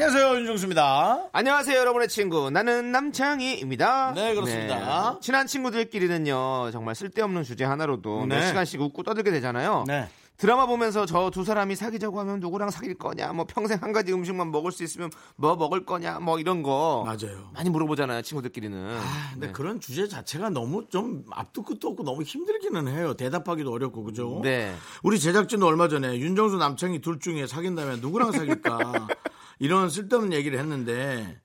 안녕하세요 윤정수입니다. 안녕하세요, 여러분의 친구. 나는 남창희입니다. 네, 그렇습니다. 네. 친한 친구들끼리는요, 정말 쓸데없는 주제 하나로도 몇 네. 시간씩 웃고 떠들게 되잖아요. 네. 드라마 보면서 저 두 사람이 사귀자고 하면 누구랑 사귈 거냐, 뭐 평생 한 가지 음식만 먹을 수 있으면 뭐 먹을 거냐, 뭐 이런 거. 맞아요. 많이 물어보잖아요, 친구들끼리는. 아, 근데 네. 그런 주제 자체가 너무 좀 앞도 끝도 없고 너무 힘들기는 해요. 대답하기도 어렵고 그죠? 네. 우리 제작진도 얼마 전에 윤정수 남창희 둘 중에 사귄다면 누구랑 사귈까 이런 쓸데없는 얘기를 했는데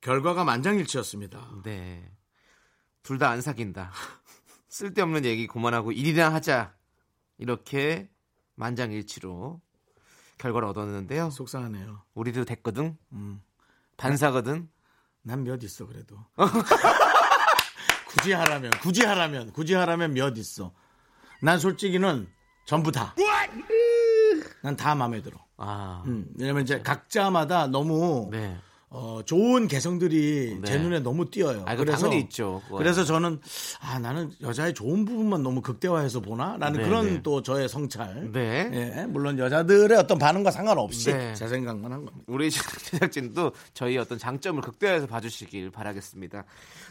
결과가 만장일치였습니다. 네. 둘 다 안 사귄다. 쓸데없는 얘기 그만하고 일이나 하자. 이렇게 만장일치로 결과를 얻었는데요. 속상하네요. 우리도 됐거든. 음. 반사거든. 난 몇 있어 그래도. 굳이 하라면 굳이 하라면 굳이 하라면 몇 있어. 난 솔직히는 전부 다. 난 다 마음에 들어. 아, 음, 왜냐면 이제 각자마다 너무 네. 어, 좋은 개성들이 네. 제 눈에 너무 띄어요. 아, 당연히 있죠. 그거야. 그래서 저는 아 나는 여자의 좋은 부분만 너무 극대화해서 보나라는 네, 그런 네. 또 저의 성찰. 네. 예, 물론 여자들의 어떤 반응과 상관없이 네. 제 생각만 한 겁니다. 우리 제작진도 저희 어떤 장점을 극대화해서 봐주시길 바라겠습니다.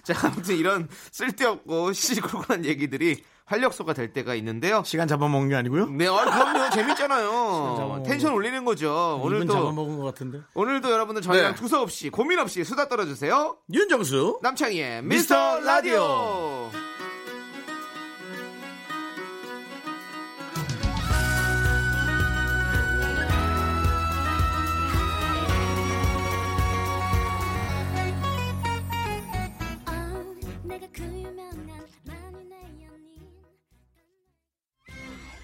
자, 아무튼 이런 쓸데없고 시시콜콜한 얘기들이 활력소가 될 때가 있는데요. 시간 잡아먹는 게 아니고요. 네, 아, 그럼요. 재밌잖아요. 잡아먹는 텐션 올리는 거죠. 오늘도 오늘도 잡아먹은 것 같은데. 오늘도 여러분들 저희랑 네. 두서 없이 고민 없이 수다 떨어주세요. 윤정수 남창희의 미스터 미스터 라디오.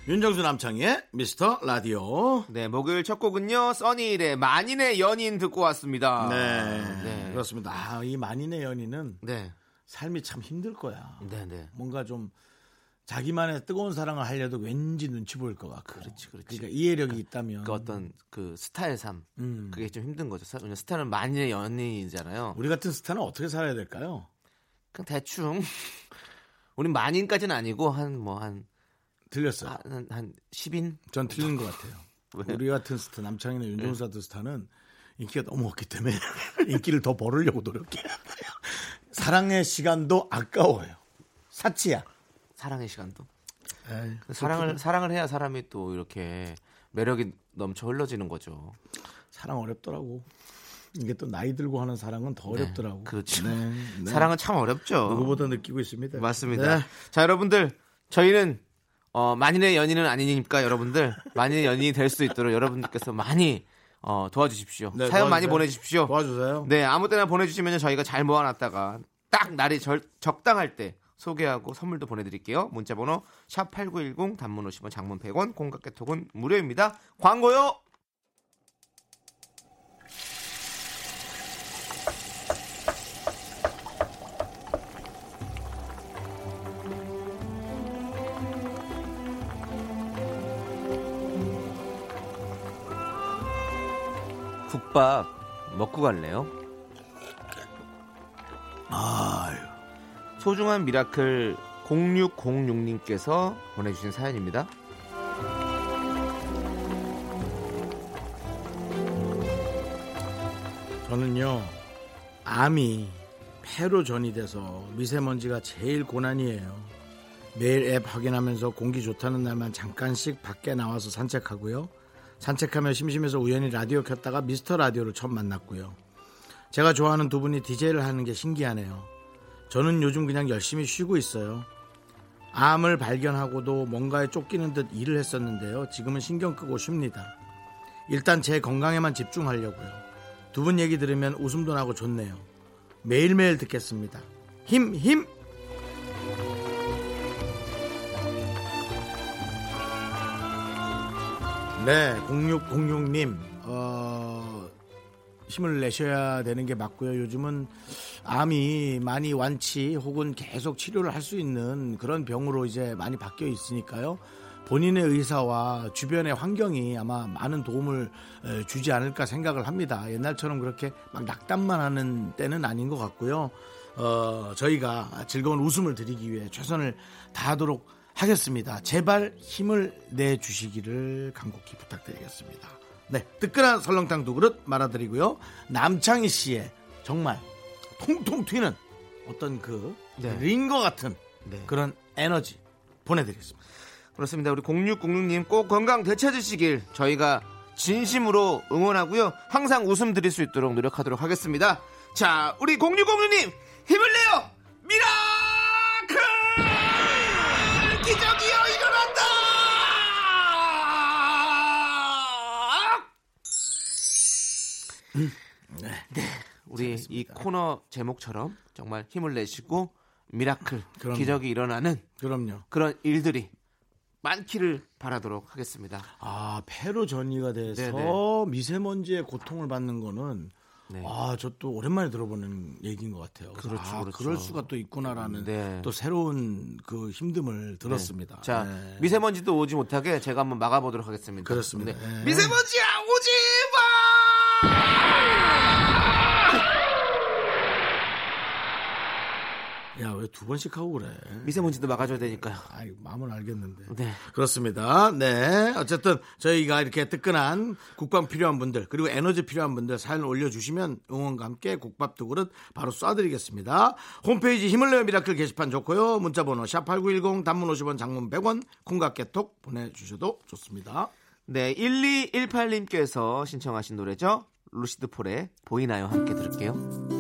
윤정수 남창의 미스터 라디오. 네, 목요일 첫 곡은요. 써니일의 만인의 연인 듣고 왔습니다. 네, 네. 그렇습니다. 아, 이 만인의 연인은 네. 삶이 참 힘들 거야. 네, 네. 뭔가 좀 자기만의 뜨거운 사랑을 하려도 왠지 눈치 보일 것 같고. 그렇지, 그렇지. 러니까 이해력이 있다면 그 어떤 그 스타의 삶. 음. 그게 좀 힘든 거죠. 사- 왜냐면 스타는 만인의 연인이잖아요. 우리 같은 스타는 어떻게 살아야 될까요? 그냥 대충. 우린 만인까지는 아니고 한 뭐한 들렸어요. 한, 한 10인? 전 틀린 것 같아요. 우리 같은 스타, 남창이나 윤종수 같은 스타는 인기가 너무 없기 때문에 인기를 더 벌으려고 노력해야 돼요. 사랑의 시간도 아까워요. 사치야. 사랑의 시간도. 에이, 사랑을 사랑을 해야 사람이 또 이렇게 매력이 넘쳐 흘러지는 거죠. 사랑 어렵더라고. 이게 또 나이 들고 하는 사랑은 더 어렵더라고. 그렇죠. 네, 네. 사랑은 참 어렵죠. 누구보다 느끼고 있습니다. 맞습니다. 네. 자, 여러분들 저희는 어, 만인의 연인은 아니니까 여러분들 만인의 연인이 될 수 있도록 여러분들께서 많이 어, 도와주십시오. 네, 사연 많이 도와주세요. 보내주십시오. 도와주세요. 네, 아무 때나 보내주시면 저희가 잘 모아놨다가 딱 날이 절, 적당할 때 소개하고 선물도 보내드릴게요. 문자번호 샵 8910 단문 50원 장문 100원 공각개톡은 무료입니다. 광고요. 국밥 먹고 갈래요? 아유. 소중한 miracle 0606님께서 보내주신 사연입니다. 저는요 암이 폐로 전이 돼서 미세먼지가 제일 고난이에요. 매일 앱 확인하면서 공기 좋다는 날만 잠깐씩 밖에 나와서 산책하고요. 산책하며 심심해서 우연히 라디오 켰다가 미스터 라디오를 처음 만났고요. 제가 좋아하는 두 분이 DJ를 하는 게 신기하네요. 저는 요즘 그냥 열심히 쉬고 있어요. 암을 발견하고도 뭔가에 쫓기는 듯 일을 했었는데요. 지금은 신경 끄고 쉽니다. 일단 제 건강에만 집중하려고요. 두 분 얘기 들으면 웃음도 나고 좋네요. 매일매일 듣겠습니다. 힘, 힘! 네, 0606님, 어, 힘을 내셔야 되는 게 맞고요. 요즘은 암이 많이 완치 혹은 계속 치료를 할 수 있는 그런 병으로 이제 많이 바뀌어 있으니까요. 본인의 의사와 주변의 환경이 아마 많은 도움을 에, 주지 않을까 생각을 합니다. 옛날처럼 그렇게 막 낙담만 하는 때는 아닌 것 같고요. 어, 저희가 즐거운 웃음을 드리기 위해 최선을 다하도록 하겠습니다. 제발 힘을 내주시기를 간곡히 부탁드리겠습니다. 네, 뜨끈한 설렁탕 두 그릇 말아드리고요. 남창희 씨의 정말 통통 튀는 어떤 그 네. 링거 같은 네. 그런 에너지 보내드리겠습니다. 그렇습니다. 우리 0606님 꼭 건강 되찾으시길 저희가 진심으로 응원하고요. 항상 웃음 드릴 수 있도록 노력하도록 하겠습니다. 자, 우리 0606님 힘을 내요! 미라 네. 우리 이 코너 제목처럼 정말 힘을 내시고 miracle, 그럼요. 기적이 일어나는 그럼요. 그런 일들이 많기를 바라도록 하겠습니다. 아, 폐로 전이가 돼서 네네. 미세먼지의 고통을 받는 거는 네. 아, 저 또 오랜만에 들어보는 얘기인 것 같아요. 그렇죠, 아, 그렇죠. 럴 수가 또 있구나라는 네. 또 새로운 그 힘듦을 들었습니다. 자, 네. 미세먼지도 오지 못하게 제가 한번 막아보도록 하겠습니다. 그렇습니다. 네. 네. 미세먼지야 오지 야, 왜 두 번씩 하고 그래? 미세먼지도 막아줘야 되니까요. 아이, 마음은 알겠는데. 네. 그렇습니다. 네. 어쨌든 저희가 이렇게 뜨끈한 국밥 필요한 분들 그리고 에너지 필요한 분들 사연을 올려주시면 응원과 함께 국밥 두 그릇 바로 쏴드리겠습니다. 홈페이지 힘을 내요 미라클 게시판 좋고요. 문자번호 샵8910 단문 50원 장문 100원 콩깍개톡 보내주셔도 좋습니다. 네, 1218님께서 신청하신 노래죠. 루시드 폴의 보이나요? 함께 들을게요.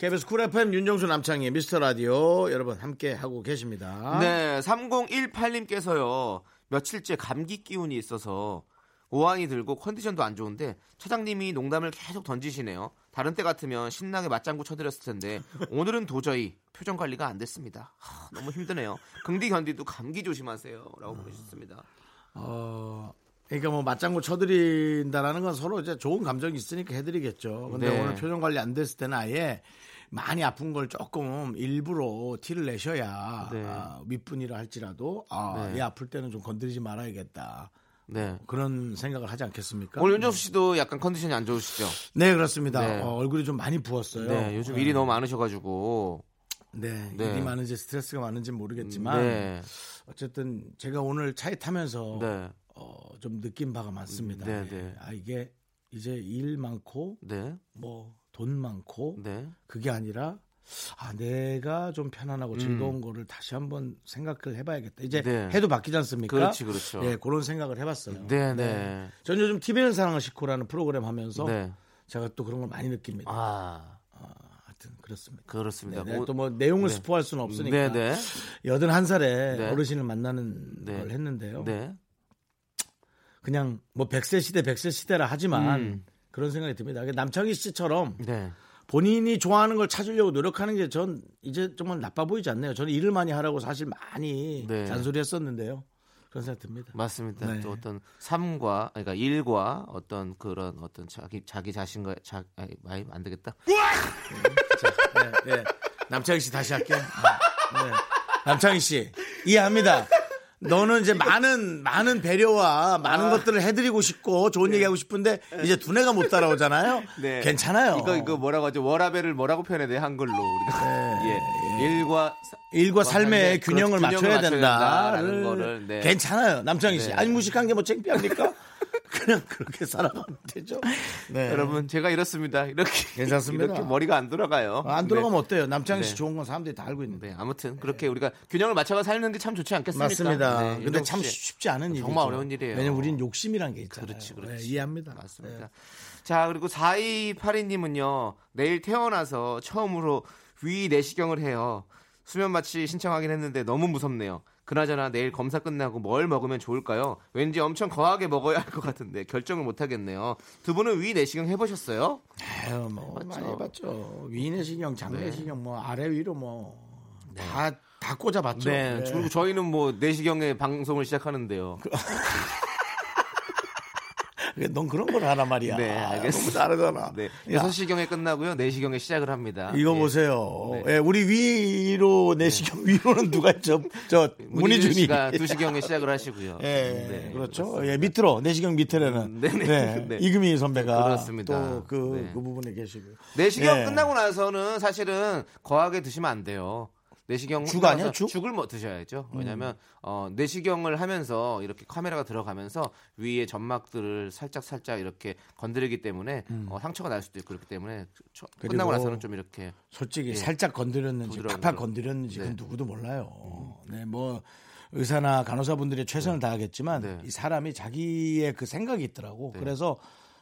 KBS 쿨 FM 윤정수 남창희 미스터 라디오 여러분 함께 하고 계십니다. 네, 3018님께서요. 며칠째 감기 기운이 있어서 오한이 들고 컨디션도 안 좋은데 차장님이 농담을 계속 던지시네요. 다른 때 같으면 신나게 맞장구 쳐드렸을 텐데 오늘은 도저히 표정 관리가 안 됐습니다. 하, 너무 힘드네요. 긍디 견디도 감기 조심하세요라고 보내주셨습니다. 어, 그러니까 뭐 맞장구 쳐드린다라는 건 서로 이제 좋은 감정이 있으니까 해드리겠죠. 근데 네. 오늘 표정 관리 안 됐을 때는 아예 많이 아픈 걸 조금 일부러 티를 내셔야 네. 아, 윗분이라 할지라도 아, 네. 얘 아플 때는 좀 건드리지 말아야겠다. 네. 그런 생각을 하지 않겠습니까? 오늘 윤정수 씨도 약간 컨디션이 안 좋으시죠? 네 그렇습니다. 네. 어, 얼굴이 좀 많이 부었어요. 네, 요즘 일이 너무 많으셔가지고. 네, 네. 일이 많은지 스트레스가 많은지 모르겠지만 네. 어쨌든 제가 오늘 차에 타면서 네. 어, 좀 느낀 바가 많습니다. 네, 예. 네. 아 이게 이제 일 많고 네. 뭐 돈 많고 네. 그게 아니라 아 내가 좀 편안하고 즐거운 거를 다시 한번 생각을 해봐야겠다. 이제 음. 네. 해도 바뀌지 않습니까? 그렇지, 그렇죠. 예, 그런 생각을 해봤어요. 네, 네. 전 요즘 TV는 사랑을 싣고라는 프로그램 하면서 네. 제가 또 그런 걸 많이 느낍니다. 아, 하여튼 그렇습니다. 그렇습니다. 네, 오- 또뭐 내용을 네. 스포할 수는 없으니까 네, 네. 여든 한 살에 네. 어르신을 만나는 네. 걸 했는데요. 네. 그냥 뭐 100세 시대 100세 시대라 하지만 음. 그런 생각이 듭니다. 남창희 씨처럼 네. 본인이 좋아하는 걸 찾으려고 노력하는 게 전 이제 정말 나빠 보이지 않네요. 저는 일을 많이 하라고 사실 많이 네. 잔소리했었는데요. 그런 생각 듭니다. 맞습니다. 네. 또 어떤 삶과 그러니까 일과 어떤 그런 어떤 자기 자기 자신과 자 아니 아이, 안 되겠다. 자, 네, 네. 남창희 씨 다시 할게요. 아, 네. 남창희 씨 이해합니다. 너는 이제 많은 많은 배려와 많은 아. 것들을 해드리고 싶고 좋은 얘기하고 싶은데 이제 두뇌가 못 따라오잖아요. 네. 괜찮아요. 이거 이거 뭐라고 하죠? 워라벨을 뭐라고 표현해야 돼 한글로 우리가. 예. 일과 사- 일과 삶의 삶의 균형을 그렇죠. 맞춰야 균형을 된다라는 된다라는 거를, 네. 괜찮아요. 남창희 씨. 네. 아니 무식한 게 뭐 창피합니까? 그냥 그렇게 살아가면 되죠. 네. 여러분 제가 이렇습니다. 이렇게 괜찮습니다. 이렇게 머리가 안 돌아가요. 안 돌아가면 어때요? 남창희 씨 네. 좋은 건 사람들이 다 알고 있는데. 네, 아무튼 그렇게 우리가 균형을 맞춰가 살는 게 참 좋지 않겠습니까? 맞습니다. 네, 근데 참 씨. 쉽지 않은 일이죠. 정말 어려운 일이에요. 왜냐면 우린 욕심이란 게 있잖아요. 그렇지, 그렇지. 네, 이해합니다. 맞습니다. 네. 자, 그리고 4282님은요, 내일 태어나서 처음으로 위 내시경을 해요. 수면 마취 신청하긴 했는데 너무 무섭네요. 그나저나 내일 검사 끝나고 뭘 먹으면 좋을까요? 왠지 엄청 거하게 먹어야 할 것 같은데 결정을 못 하겠네요. 두 분은 위 내시경 해보셨어요? 아유, 뭐 많이 해봤죠. 위 내시경, 장 내시경, 뭐 아래 위로 뭐다다 꽂아봤죠. 네. 그리고 저희는 뭐 내시경에 방송을 시작하는데요. 넌 그런 걸 하란 말이야. 네, 알겠습니다. 너무 다르잖아. 네. 야, 6시경에 끝나고요. 내시경에 시작을 합니다. 이거 예. 보세요. 네. 예, 우리 위로 내시경 위로는 누가 있죠? 저 문희준 문희준이. 씨가 2시경에 시작을 하시고요. 예, 네, 그렇죠. 그렇습니다. 예, 밑으로 내시경 밑으로는 음, 네네. 네, 네. 이금희 선배가 그렇습니다. 또그 네. 그 부분에 계시고요. 내시경 예. 끝나고 나서는 사실은 거하게 드시면 안 돼요. 내시경 죽 아니야, 죽? 죽을 뭐 드셔야죠. 왜냐하면 어, 내시경을 하면서 이렇게 카메라가 들어가면서 위에 점막들을 살짝 살짝 이렇게 건드리기 때문에 어, 상처가 날 수도 있고 그렇기 때문에 저- 그리고 끝나고 나서는 좀 이렇게 솔직히 예. 살짝 건드렸는지 부드러운 팍팍 거. 건드렸는지 네. 그건 누구도 몰라요. 네, 뭐 의사나 간호사분들이 최선을 다하겠지만 네. 이 사람이 자기의 그 생각이 있더라고. 네. 그래서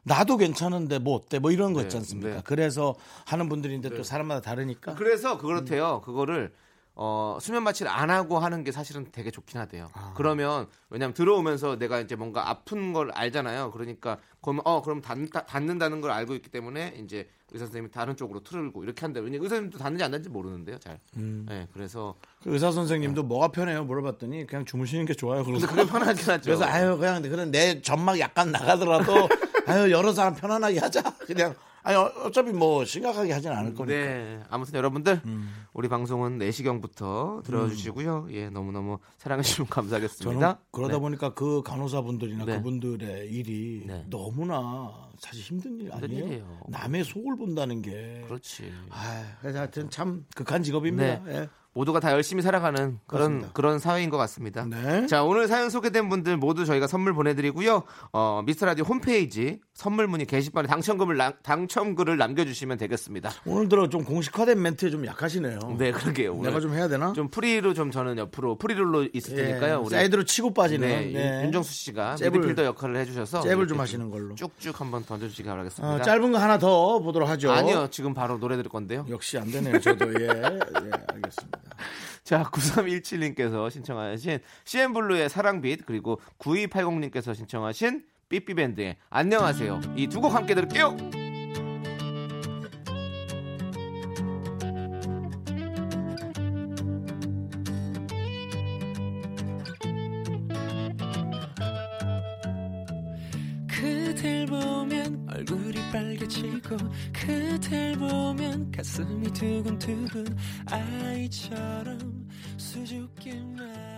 나도 괜찮은데 뭐 어때 뭐 이런 거 네, 있지 않습니까? 네. 그래서 하는 분들인데 또 사람마다 다르니까. 그래서 그렇대요. 그거를 어, 수면 마취를 안 하고 하는 게 사실은 되게 좋긴 하대요. 아. 그러면 왜냐면 들어오면서 내가 이제 뭔가 아픈 걸 알잖아요. 그러니까 그러면 어 그럼 닿는다, 닿는다는 걸 알고 있기 때문에 이제 의사 선생님이 다른 쪽으로 틀고 이렇게 한다. 왜냐 의사 선생님도 닿는지 안 닿는지 모르는데요. 잘. 음. 네, 그래서 그 의사 선생님도 뭐가 편해요 물어봤더니 그냥 주무시는 게 좋아요. 그래서 그게 편하긴 하죠. 그래서 아유 그냥 그런 내 점막 약간 나가더라도 아유 여러 사람 편안하게 하자. 그냥 아니 어- 어차피 뭐 심각하게 하진 않을 거니까. 네, 아무튼 여러분들 음. 우리 방송은 내시경부터 들어주시고요. 예, 너무 너무 사랑해 주시면 감사하겠습니다. 그러다 네. 보니까 그 간호사분들이나 네. 그분들의 일이 네. 너무나 사실 힘든 일 아니에요? 일이에요. 남의 속을 본다는 게. 그렇지. 아, 그래서 하여튼 참 극한 직업입니다. 네. 예. 모두가 다 열심히 살아가는 그런 맞습니다. 그런 사회인 것 같습니다. 네. 자 오늘 사연 소개된 분들 모두 저희가 선물 보내드리고요. 어, 미스터 라디오 홈페이지 선물 문의 게시판에 당첨금을 남- 당첨글을 남겨주시면 되겠습니다. 오늘 들어 좀 공식화된 멘트에 좀 약하시네요. 네 그러게요. 오늘 내가 좀 해야 되나? 좀 free로 좀 저는 옆으로 free role로 있을 예, 테니까요. 우리 사이드로 치고 빠지는 네, 네. 윤정수 씨가 미드필더 역할을 해주셔서 잽을 좀 하시는 걸로. 쭉쭉 한번 던져주시기 바라겠습니다. 어, 짧은 거 하나 더 보도록 하죠. 아니요 지금 바로 노래 들을 건데요. 역시 안 되네요. 저도 예, 예 알겠습니다. 자, 9317님께서 신청하신 CN블루의 사랑빛 그리고 9280님께서 신청하신 삐삐밴드의 안녕하세요. 이 두 곡 함께 들을게요. 그댈 보면 얼굴이 빨개지고 그댈 보면 가슴이 두근두근 아이처럼 수줍기만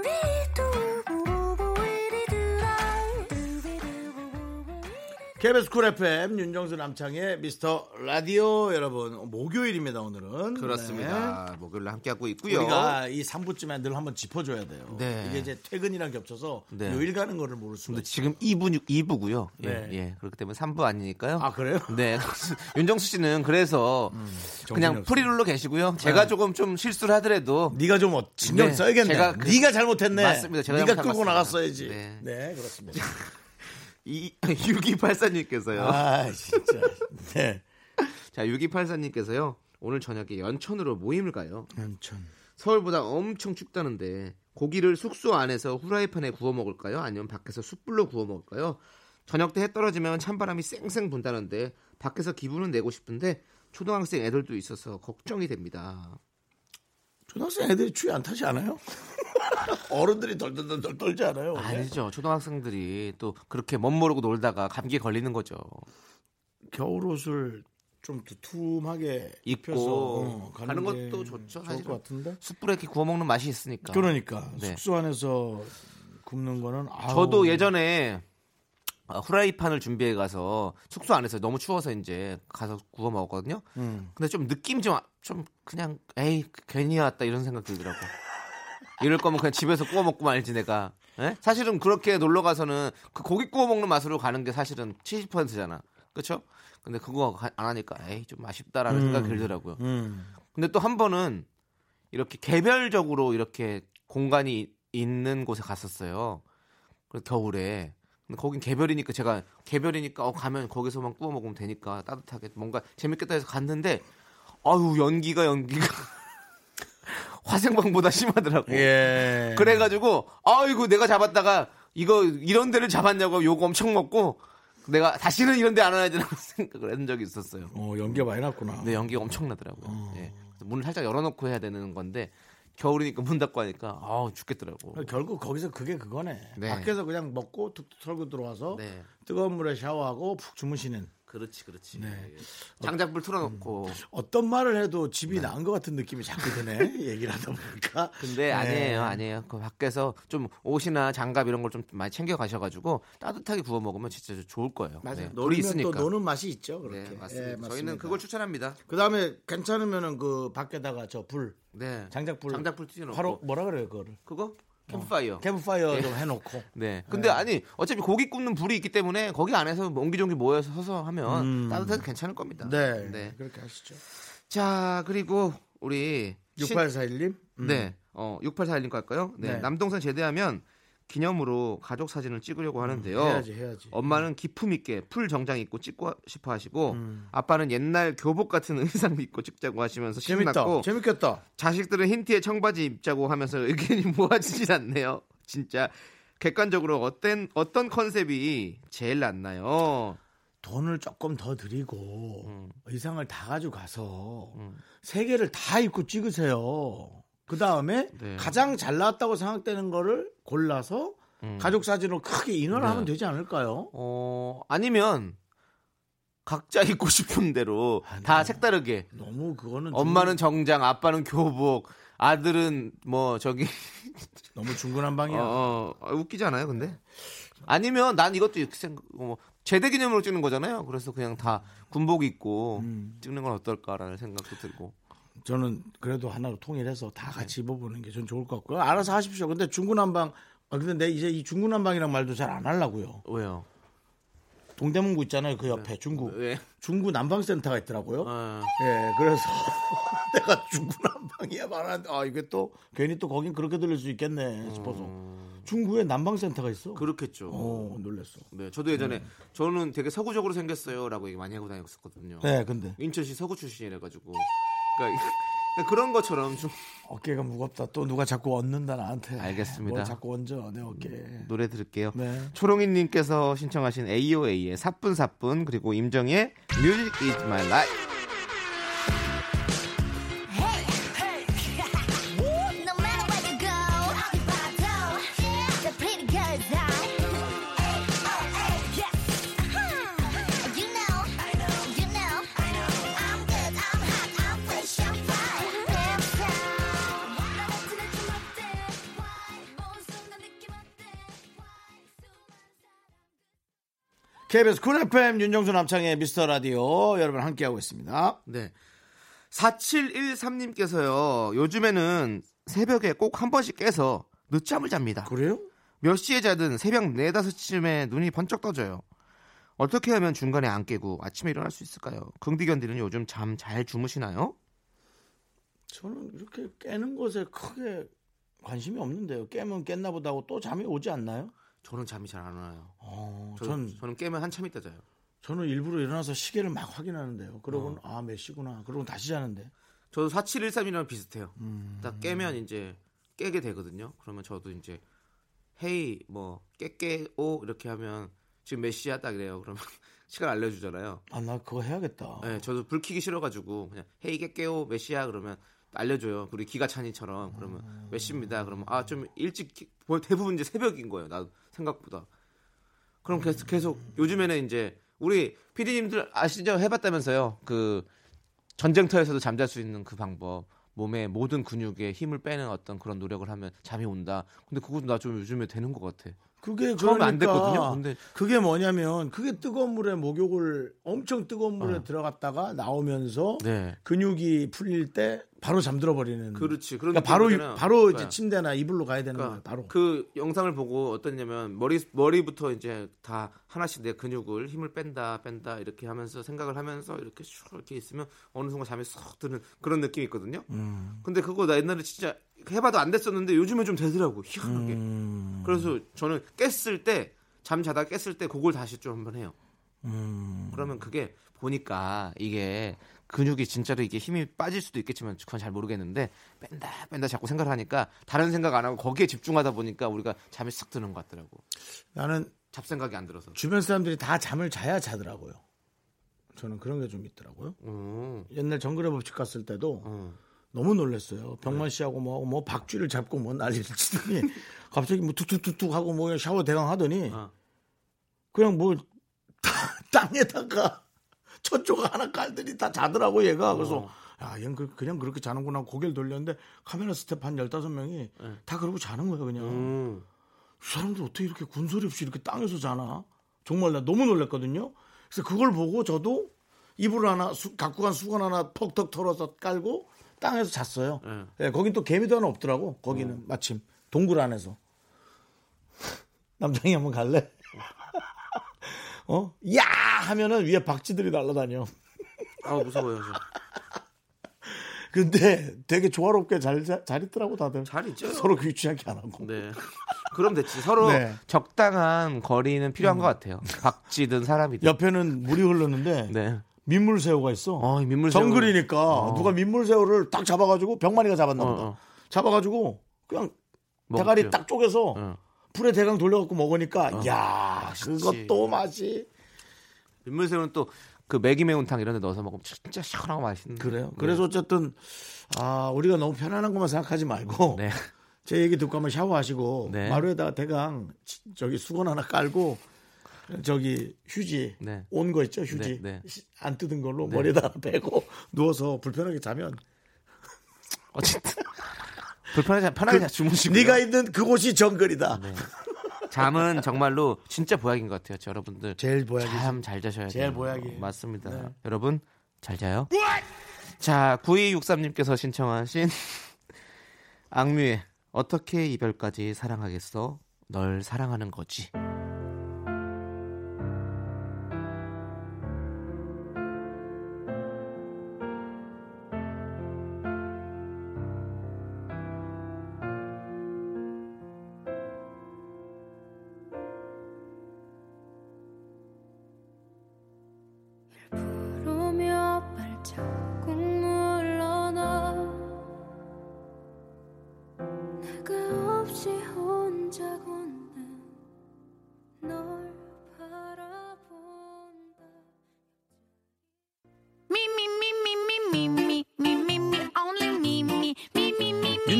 KBS 쿨 FM 윤정수 남창희 미스터 라디오 여러분 목요일입니다 오늘은 그렇습니다. 목요일 날 함께하고 네. 있고요. 우리가 이 3부쯤에 늘 한번 짚어줘야 돼요. 네. 이게 이제 퇴근이랑 겹쳐서 네. 요일 가는 거를 모를 수가 근데 있어요. 지금 2부 2부고요. 예, 네. 예. 그렇기 때문에 3부 아니니까요. 아 그래요? 네. 윤정수 씨는 그래서 그냥 정신이 프리롤로 계시고요. 제가 네. 조금 좀 실수를 하더라도 네가 좀 어- 신경 네, 써야겠네. 제가 그- 네가 잘못했네. 맞습니다. 제가 네가 끌고. 나갔어야지. 네. 네, 그렇습니다. 이 6284님께서요. 아 진짜. 네. 자, 6284님께서요. 오늘 저녁에 연천으로 모임을 가요. 연천. 서울보다 엄청 춥다는데 고기를 숙소 안에서 후라이팬에 구워 먹을까요? 아니면 밖에서 숯불로 구워 먹을까요? 저녁 때 해 떨어지면 찬바람이 쌩쌩 분다는데 밖에서 기분은 내고 싶은데 초등학생 애들도 있어서 걱정이 됩니다. 초등학생 애들이 추위 안 타지 않아요? 어른들이 덜덜덜 떨지 않아요? 아니죠. 초등학생들이 또 그렇게 멋모르고 놀다가 감기에 걸리는 거죠. 겨울 옷을 좀 두툼하게 입고 어, 가는 게 것도 좋죠, 좋을. 것 같은데. 숯불에 이렇게 구워 먹는 맛이 있으니까. 그러니까 네. 숙소 안에서 굽는 거는 아우, 저도 예전에 어, 후라이판을 준비해 가서 숙소 안에서 너무 추워서 이제 가서 구워 먹었거든요. 음. 근데 좀 느낌 좀 좀 그냥 에이 괜히 왔다 이런 생각 들더라고. 이럴 거면 그냥 집에서 구워 먹고 말지 내가. 예? 사실은 그렇게 놀러 가서는 그 고기 구워 먹는 맛으로 가는 게 사실은 70%잖아. 그렇죠? 근데 그거 가- 안 하니까 에이 좀 아쉽다라는 생각이 들더라고요. 음. 근데 또 한 번은 이렇게 개별적으로 이렇게 공간이 있는 곳에 갔었어요. 그 겨울에. 근데 거긴 개별이니까 제가 개별이니까 어 가면 거기서만 구워 먹으면 되니까 따뜻하게 뭔가 재밌겠다 해서 갔는데 아유 연기가 연기가 화생방보다 심하더라고. 예. 그래가지고 아이고 내가 잡았다가 이거 이런 데를 잡았냐고 욕 엄청 먹고 내가 다시는 이런 데 안 와야 되나 생각을 한 적이 있었어요. 어, 연기가 많이 났구나. 네, 연기가 엄청나더라고요. 예. 그래서 문을 살짝 열어놓고 해야 되는 건데 겨울이니까 문 닫고 하니까 아우 죽겠더라고. 결국 거기서 그게 그거네. 네. 밖에서 그냥 먹고 툭툭 털고 들어와서 네, 뜨거운 물에 샤워하고 푹 주무시는 그렇지, 그렇지. 네. 예. 장작불 틀어놓고. 어떤 말을 해도 집이 나은 것 같은 느낌이 자꾸 드네. 얘기를 하다 보니까. 근데 네. 아니에요, 아니에요. 그 밖에서 좀 옷이나 장갑 이런 걸 좀 많이 챙겨 가셔가지고 따뜻하게 구워 먹으면 진짜 좋을 거예요. 맞아요. 네, 놀면 있으니까. 또 노는 맛이 있죠. 그렇게. 네, 맞습니다. 예, 저희는 그걸 추천합니다. 그 다음에 괜찮으면은 그 밖에다가 저 불, 네, 장작불, 장작불 튀겨놓고. 바로 뭐라 그래요 그거를? 그거 캠프파이어. 캠프파이어 좀 해놓고. 네. 근데 아니 어차피 고기 굽는 불이 있기 때문에 거기 안에서 옹기종기 모여서 서서 하면 음. 따뜻해서 괜찮을 겁니다. 네. 네. 그렇게 하시죠. 자 그리고 우리 신- 6841님. 네. 어 6841님 갈까요? 네. 네. 남동생 제대하면 기념으로 가족 사진을 찍으려고 하는데요. 음, 해야지, 해야지. 엄마는 기품 있게 full 정장 입고 찍고 싶어 하시고 음. 아빠는 옛날 교복 같은 의상 입고 찍자고 하시면서 재밌다. 신났고 재밌겠다. 자식들은 흰 티에 청바지 입자고 하면서 의견이 모아지질 않네요. 진짜 객관적으로 어떤 어떤 컨셉이 제일 낫나요? 돈을 조금 더 드리고 음. 의상을 다 가지고 가서 음. 세 개를 다 입고 찍으세요. 그 다음에 네. 가장 잘 나왔다고 생각되는 거를 골라서 음. 가족 사진으로 크게 인화를 네. 하면 되지 않을까요? 어 아니면 각자 입고 싶은 대로 아, 다 네. 색다르게 너무 그거는 엄마는 정장, 아빠는 교복, 아들은 뭐 저기 중- 너무 중구난방이야. 어, 어, 웃기잖아요, 근데. 아니면 난 이것도 이렇게 생각, 뭐 제대 기념으로 찍는 거잖아요. 그래서 그냥 다 군복 입고 음. 찍는 건 어떨까라는 생각도 들고. 저는 그래도 하나로 통일해서 다 네. 같이 입어보는 게 전 좋을 것 같고요. 알아서 하십시오. 근데 중구난방, 아, 근데 내 이제 이 중구난방이란 말도 잘 안 하려고요. 왜요? 동대문구 있잖아요. 그 옆에 중구. 왜? 중구 난방센터가 있더라고요. 어, 예, 그래서 내가 중구 난방이야 말하는데 아 이게 또 괜히 또 거긴 그렇게 들릴 수 있겠네 싶어서 중구에 난방센터가 있어. 음. 그렇겠죠. 어, 놀랬어. 네, 저도 예전에 저는 되게 서구적으로 생겼어요라고 얘기 많이 하고 다녔었거든요. 네, 근데 인천시 서구 출신이라 가지고. 그러니까 그런 것처럼 좀 어깨가 무겁다. 또 누가 자꾸 얹는다 나한테. 알겠습니다. 뭘 자꾸 얹어 내 어깨. 노래 들을게요. 네. 초롱이님께서 신청하신 AOA의 사뿐사뿐 그리고 임정의 Music is my life. KBS 쿨 FM 윤정수 남창희 미스터 라디오 여러분 함께하고 있습니다. 네. 4713님께서요. 요즘에는 새벽에 꼭 한 번씩 깨서 늦잠을 잡니다. 그래요? 몇 시에 자든 새벽 4, 5시쯤에 눈이 번쩍 떠져요. 어떻게 하면 중간에 안 깨고 아침에 일어날 수 있을까요? 긍디견디는 요즘 잠 잘 주무시나요? 저는 이렇게 깨는 것에 크게 관심이 없는데요. 깨면 깼나 보다 하고 또 잠이 오지 않나요? 저는 잠이 잘 안 와요. 어, 저, 전 저는 깨면 한참 있다 자요. 저는 일부러 일어나서 시계를 막 확인하는데요. 그러고는 아몇 시구나. 그러고 다시 자는데. 저도 4713이랑 비슷해요. 음. 딱 깨면 이제 깨게 되거든요. 그러면 저도 이제 헤이 뭐 깨깨오 이렇게 하면 지금 몇 시야 딱 이래요. 그러면 시간 알려주잖아요. 아 나 그거 해야겠다. 네, 저도 불 켜기 싫어가지고 그냥 헤이 깨깨오 몇 시야 그러면 알려줘요. 우리 기가찬이처럼 그러면 몇 시입니다. 그러면 아 좀 일찍 키- 뭐 대부분 이제 새벽인 거예요. 나 생각보다. 그럼 계속 계속 요즘에는 이제 우리 피디님들 아시죠? 해봤다면서요. 그 전쟁터에서도 잠잘 수 있는 그 방법. 몸의 모든 근육에 힘을 빼는 어떤 그런 노력을 하면 잠이 온다. 근데 그것도 나 좀 요즘에 되는 것 같아. 그게 처음에 안 그러니까 됐거든요. 근데 그게 뭐냐면 그게 뜨거운 물에 목욕을 엄청 뜨거운 물에 어. 들어갔다가 나오면서 네. 근육이 풀릴 때 바로 잠들어 버리는. 그렇지. 그런 그러니까 바로. 바로 이제 그러니까. 침대나 이불로 가야 되는 그러니까 거예요. 바로. 그 영상을 보고 어떠냐면 머리 머리부터 이제 다 하나씩 내 근육을 힘을 뺀다 뺀다 이렇게 하면서 생각을 하면서 이렇게 슉 이렇게 있으면 어느 순간 잠이 쏙 드는 그런 느낌이 있거든요. 음. 근데 그거 나 옛날에 진짜 해봐도 안 됐었는데 요즘에 좀 되더라고 희한하게. 음. 그래서 저는 깼을 때 잠 자다 깼을 때 그걸 다시 좀 한번 해요. 음. 그러면 그게 보니까 이게 근육이 진짜로 이게 힘이 빠질 수도 있겠지만 그건 잘 모르겠는데 뺀다 뺀다 자꾸 생각을 하니까 다른 생각 안 하고 거기에 집중하다 보니까 우리가 잠이 싹 드는 것 같더라고. 나는 잡생각이 안 들어서. 주변 사람들이 다 잠을 자야 자더라고요. 저는 그런 게 좀 있더라고요. 음, 옛날 정글의 법칙 갔을 때도 음. 너무 놀랐어요. 병만 씨하고 뭐, 뭐 박쥐를 잡고 뭐 난리를 치더니 갑자기 뭐 툭툭툭툭 하고 뭐 샤워 대강 하더니 어. 그냥 뭐 땅에다가 첫조가 하나 깔더니 다 자더라고 얘가. 그래서 야, 얘는 그- 그냥 그렇게 자는구나 고개를 돌렸는데 카메라 스태프 한 15명이 다 그러고 자는 거야 그냥. 음. 이 사람들 어떻게 이렇게 군소리 없이 이렇게 땅에서 자나? 정말 나 너무 놀랐거든요. 그래서 그걸 보고 저도 이불 하나 수- 갖고 간 수건 하나 퍽턱 털어서 깔고 땅에서 잤어요. 네. 예, 거긴 또 개미도 하나 없더라고. 거기는 어. 마침 동굴 안에서. 남창희 한번 갈래? 어? 야 하면은 위에 박쥐들이 날아다녀. 아 무서워요. 저. 근데 되게 조화롭게 잘, 자- 잘 있더라고 다들. 잘 있죠. 서로 귀찮게 안 하고. 네. 그럼 됐지. 서로 네. 음. 적당한 거리는 필요한 것 같아요. 박쥐든 사람이든. 옆에는 물이 흐르는데 네. 민물새우가 있어. 어, 민물새우. 정글이니까 누가 민물새우를 딱 잡아가지고 병만이가 잡았나 보다. 어, 어. 잡아가지고 그냥 먹죠. 대가리 딱 쪼개서 어. 불에 대강 돌려갖고 먹으니까 야 맛있지. 그것도 맛이 민물새우는 또 그 매기 매운탕 이런 데 넣어서 먹으면 진짜 시원하고 맛있는. 그래요. 그래서 어쨌든 아 우리가 너무 편안한 것만 생각하지 말고 네. 제 얘기 듣고 한번 샤워하시고 네. 마루에다가 대강 치- 저기 수건 하나 깔고 저기 휴지 네. 온거 있죠 휴지 네, 네. 시- 안 뜯은 걸로 네. 머리에다 빼고 누워서 불편하게 자면 어쨌든 불편하게 편하게 잘 주무시고. 네가 있는 그곳이 정글이다. 네. 잠은 정말로 진짜 보약인 것 같아요. 저 여러분들. 제일 보약이지. 잠잘 자셔야 돼요. 제일 보약이에요. 맞습니다. 네. 여러분 잘 자요. 자, 9263님께서 신청하신 악뮤의 어떻게 이별까지 사랑하겠어? 널 사랑하는 거지.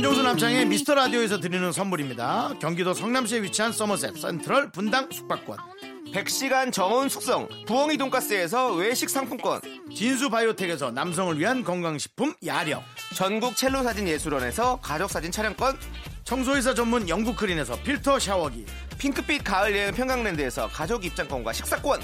윤종수 남창의 미스터 라디오에서 드리는 선물입니다. 경기도 성남시에 위치한 서머셋 센트럴 분당 숙박권, 100시간 정원 숙성 부엉이 돈가스에서 외식 상품권. 진수 바이오텍에서 남성을 위한 건강식품 야력, 전국 첼로 사진 예술원에서 가족 사진 촬영권. 청소이사 전문 영국 크린에서 필터 샤워기, 핑크빛 가을 여행 평강랜드에서 가족 입장권과 식사권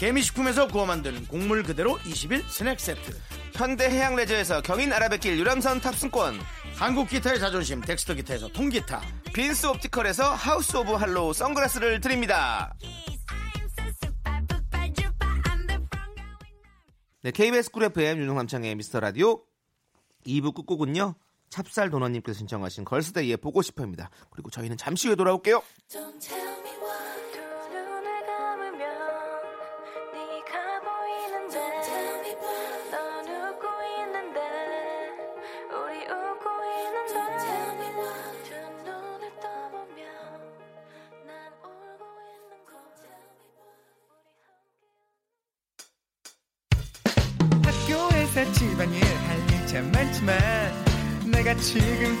개미식품에서 구워 만드는 곡물 그대로 20일 스낵 세트, 현대 해양 레저에서 경인 아라뱃길 유람선 탑승권. 한국 기타의 자존심 덱스터 기타에서 통기타, 빈스 옵티컬에서 하우스 오브 할로우 선글라스를 드립니다. 네, KBS 쿨 FM 윤정수 남창희의 미스터 라디오. 2부 끝곡은요 찹쌀 도너님께서 신청하신 걸스데이의 보고 싶어입니다. 그리고 저희는 잠시 후에 돌아올게요 지금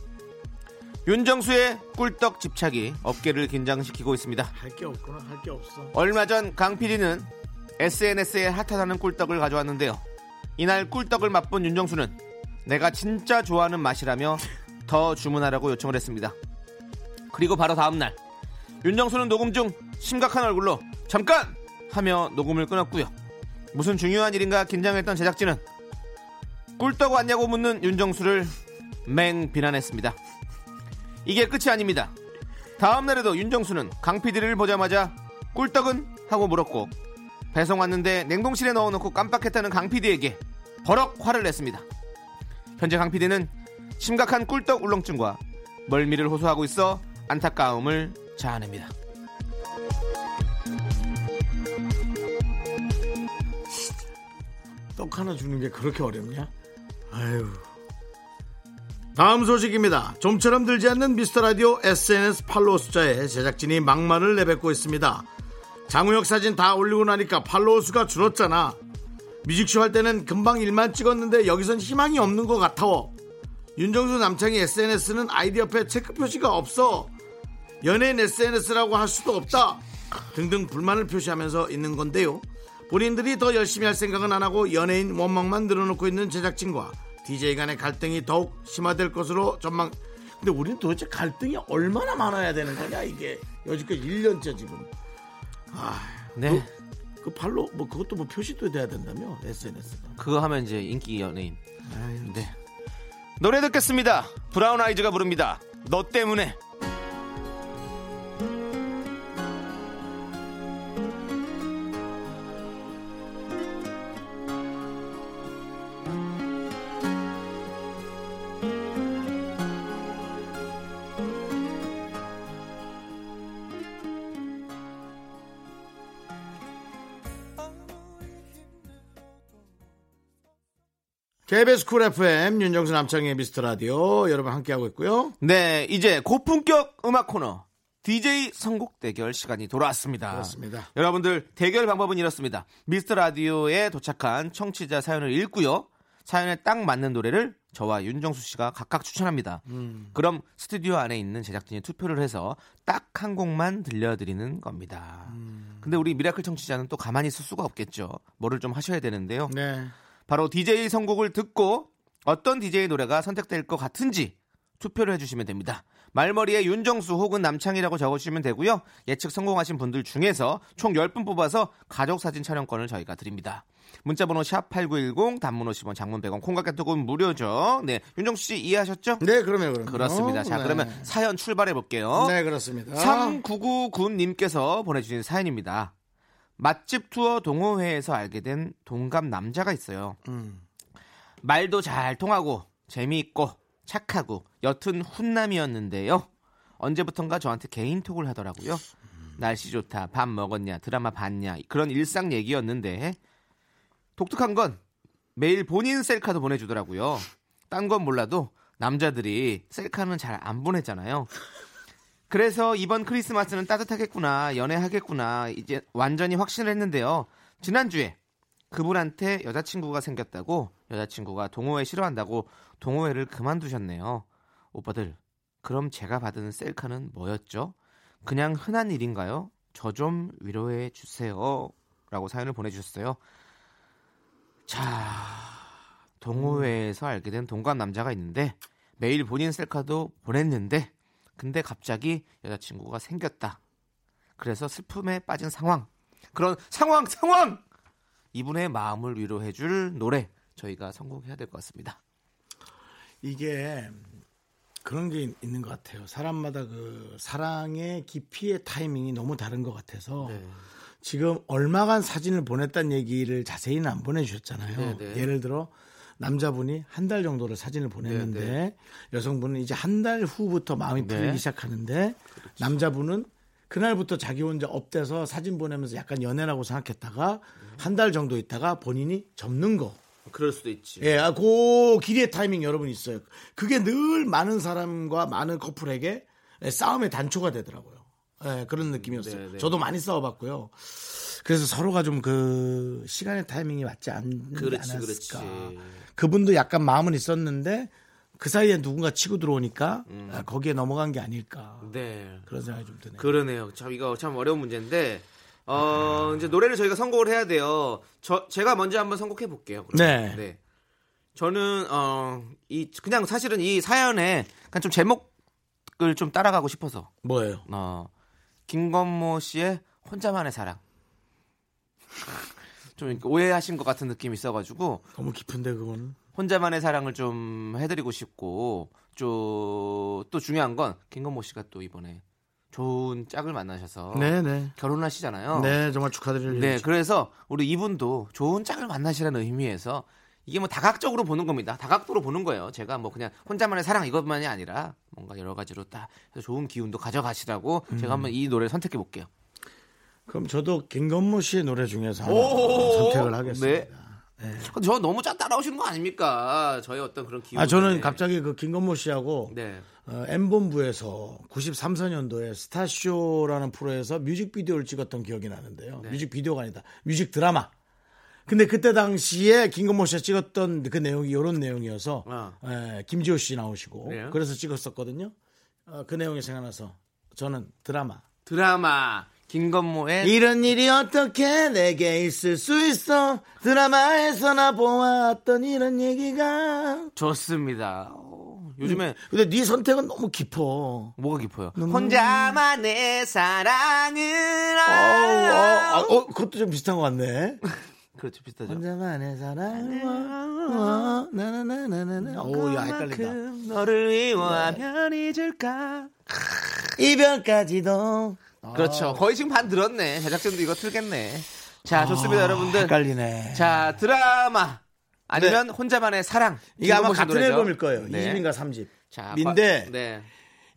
윤정수의 꿀떡 집착이 업계를 긴장시키고 있습니다 할 게 없구나 할 게 없어 얼마 전 강 PD는 SNS에 핫하다는 꿀떡을 가져왔는데요. 이날 꿀떡을 맛본 윤정수는 내가 진짜 좋아하는 맛이라며 더 주문하라고 요청을 했습니다. 그리고 바로 다음날 윤정수는 녹음 중 심각한 얼굴로 잠깐 하며 녹음을 끊었고요. 무슨 중요한 일인가 긴장했던 제작진은 꿀떡 왔냐고 묻는 윤정수를 맹 비난했습니다. 이게 끝이 아닙니다. 다음 날에도 윤정수는 강 PD를 보자마자 꿀떡은 하고 물었고 배송 왔는데 냉동실에 넣어놓고 깜빡했다는 강 PD에게 버럭 화를 냈습니다. 현재 강 PD는 심각한 꿀떡 울렁증과 멀미를 호소하고 있어 안타까움을 자아냅니다. 떡 하나 주는 게 그렇게 어렵냐? 아유. 다음 소식입니다. 좀처럼 들지 않는 미스터 라디오 SNS 팔로워 숫자에 제작진이 막말을 내뱉고 있습니다. 장우혁 사진 다 올리고 나니까 팔로워 수가 줄었잖아. 뮤직쇼 할 때는 금방 1만 찍었는데 여기선 희망이 없는 것 같아워. 윤정수 남창희 SNS는 아이디 옆에 체크 표시가 없어. 연예인 SNS라고 할 수도 없다. 등등 불만을 표시하면서 있는 건데요. 본인들이 더 열심히 할 생각은 안 하고 연예인 원망만 늘어놓고 있는 제작진과 DJ 간의 갈등이 더욱 심화될 것으로 전망. 근데 우리는 도대체 갈등이 얼마나 많아야 되는 거냐 이게 여지까지 1년째 지금. 아, 네. 그 팔로 뭐 그것도 뭐 표시도 돼야 된다며 SNS가. 그거 하면 이제 인기 연예인. 네. 노래 듣겠습니다. 브라운 아이즈가 부릅니다. 너 때문에. KBS 쿨 FM 윤정수 남창희의 미스터 라디오 여러분 함께하고 있고요. 네, 이제 고품격 음악 코너 DJ 선곡 대결 시간이 돌아왔습니다. 그렇습니다. 여러분들 대결 방법은 이렇습니다. 미스터 라디오에 도착한 청취자 사연을 읽고요. 사연에 딱 맞는 노래를 저와 윤정수 씨가 각각 추천합니다. 그럼 스튜디오 안에 있는 제작진이 투표를 해서 딱 한 곡만 들려드리는 겁니다. 근데 우리 미라클 청취자는 또 가만히 있을 수가 없겠죠. 뭐를 좀 하셔야 되는데요. 네. 바로 DJ 선곡을 듣고 어떤 DJ 노래가 선택될 것 같은지 투표를 해주시면 됩니다. 말머리에 윤정수 혹은 남창이라고 적어주시면 되고요. 예측 성공하신 분들 중에서 총 10분 뽑아서 가족사진 촬영권을 저희가 드립니다. 문자번호 샵8910 단문 50원 장문 100원 콩깍개톡은 무료죠. 네, 윤정수 씨 이해하셨죠? 네, 그러면 그럼. 그렇습니다. 자, 그러면 사연 출발해 볼게요. 네, 그렇습니다. 3999님께서 보내주신 사연입니다. 맛집 투어 동호회에서 알게 된 동갑 남자가 있어요. 음. 말도 잘 통하고 재미있고 착하고 여튼 훈남이었는데요. 언제부턴가 저한테 개인톡을 하더라고요. 날씨 좋다, 밥 먹었냐, 드라마 봤냐 그런 일상 얘기였는데 독특한 건 매일 본인 셀카도 보내주더라고요. 딴 건 몰라도 남자들이 셀카는 잘 안 보내잖아요. 그래서 이번 크리스마스는 따뜻하겠구나, 연애하겠구나, 이제 완전히 확신을 했는데요. 지난주에 그분한테 여자친구가 생겼다고 여자친구가 동호회 싫어한다고 동호회를 그만두셨네요. 오빠들, 그럼 제가 받은 셀카는 뭐였죠? 그냥 흔한 일인가요? 저 좀 위로해 주세요. 라고 사연을 보내주셨어요. 자, 동호회에서 알게 된 동갑 남자가 있는데 매일 본인 셀카도 보냈는데 근데 갑자기 여자친구가 생겼다. 그래서 슬픔에 빠진 상황. 그런 상황, 상황! 이분의 마음을 위로해줄 노래 저희가 성공해야 될 것 같습니다. 이게 그런 게 있는 것 같아요. 사람마다 그 사랑의 깊이의 타이밍이 너무 다른 것 같아서 네. 지금 얼마간 사진을 보냈다는 얘기를 자세히는 안 보내주셨잖아요. 네, 네. 예를 들어 남자분이 한 달 정도를 사진을 보냈는데 네, 여성분은 이제 한 달 후부터 마음이 네. 풀리기 시작하는데 남자분은 그날부터 자기 혼자 up돼서 사진 보내면서 약간 연애라고 생각했다가 한달 정도 있다가 본인이 접는 거. 그럴 수도 있지. 예, 아, 그 길이의 타이밍 여러분 있어요. 그게 늘 많은 사람과 많은 커플에게 예, 싸움의 단초가 되더라고요. 예, 그런 느낌이었어요. 네, 네. 저도 많이 싸워봤고요. 그래서 서로가 좀 그 시간의 타이밍이 맞지 그렇지, 않았을까. 그렇지. 그분도 약간 마음은 있었는데 그 사이에 누군가 치고 들어오니까 음. 아, 거기에 넘어간 게 아닐까. 네. 그런 생각이 좀 드네요. 그러네요. 참 이거 참 어려운 문제인데 어 이제 노래를 저희가 선곡을 해야 돼요. 저 제가 먼저 한번 선곡해 볼게요. 그러면. 네. 저는 어 이 그냥 사실은 이 사연에 그냥 좀 제목을 좀 따라가고 싶어서 뭐예요? 어 김건모 씨의 혼자만의 사랑. 좀 오해하신 것 같은 느낌이 있어가지고 너무 깊은데 그거는. 혼자만의 사랑을 좀 해드리고 싶고 좀 또 중요한 건 김건모 씨가 또 이번에 좋은 짝을 만나셔서 네네. 결혼하시잖아요. 네, 정말 축하드릴 네. 그래서 우리 이분도 좋은 짝을 만나시라는 의미에서 이게 뭐 다각적으로 보는 겁니다. 다각도로 보는 거예요. 제가 뭐 그냥 혼자만의 사랑 이것만이 아니라 뭔가 여러 가지로 딱 좋은 기운도 가져가시라고 음. 제가 한번 이 노래를 선택해 볼게요. 그럼 저도 김건모 씨의 노래 중에서 하나 오! 선택을 하겠습니다. 네. 저 너무 짜 따라오시는 거 아닙니까? 저의 어떤 그런 기운. 아 저는 때문에. 갑자기 그 김건모 씨하고 네. 어, M본부에서 93, 4년도에 스타쇼라는 프로에서 뮤직비디오를 찍었던 기억이 나는데요. 네. 뮤직비디오가 아니다. 뮤직 드라마. 근데 그때 당시에 김건모 씨가 찍었던 그 내용이 이런 내용이어서 아. 에, 김지호 씨 나오시고 네. 그래서 찍었었거든요. 어, 그 내용이 생각나서 저는 드라마. 드라마 김건모의 이런 일이 어떻게 내게 있을 수 있어 드라마에서나 보았던 이런 얘기가 좋습니다. 어, 요즘에 근데 네 선택은 너무 깊어 뭐가 깊어요? 너무- 혼자만의 사랑을 어, 어, 어, 그것도 좀 비슷한 것 같네. 그렇죠, 비슷하죠. 혼자만의 사랑과 나나나나나나. 오, 야 헷갈린다. 그만큼 너를 미워하면 잊을까? 이별까지도. 그렇죠. 거의 지금 반 들었네. 제작진도 이거 틀겠네. 자, 좋습니다, 여러분들. 아, 헷갈리네. 자, 드라마 아니면 혼자만의 사랑. 이게 아마 같은 노래죠. 앨범일 거예요. 네. 2집인가 3집. 자, 과- 네.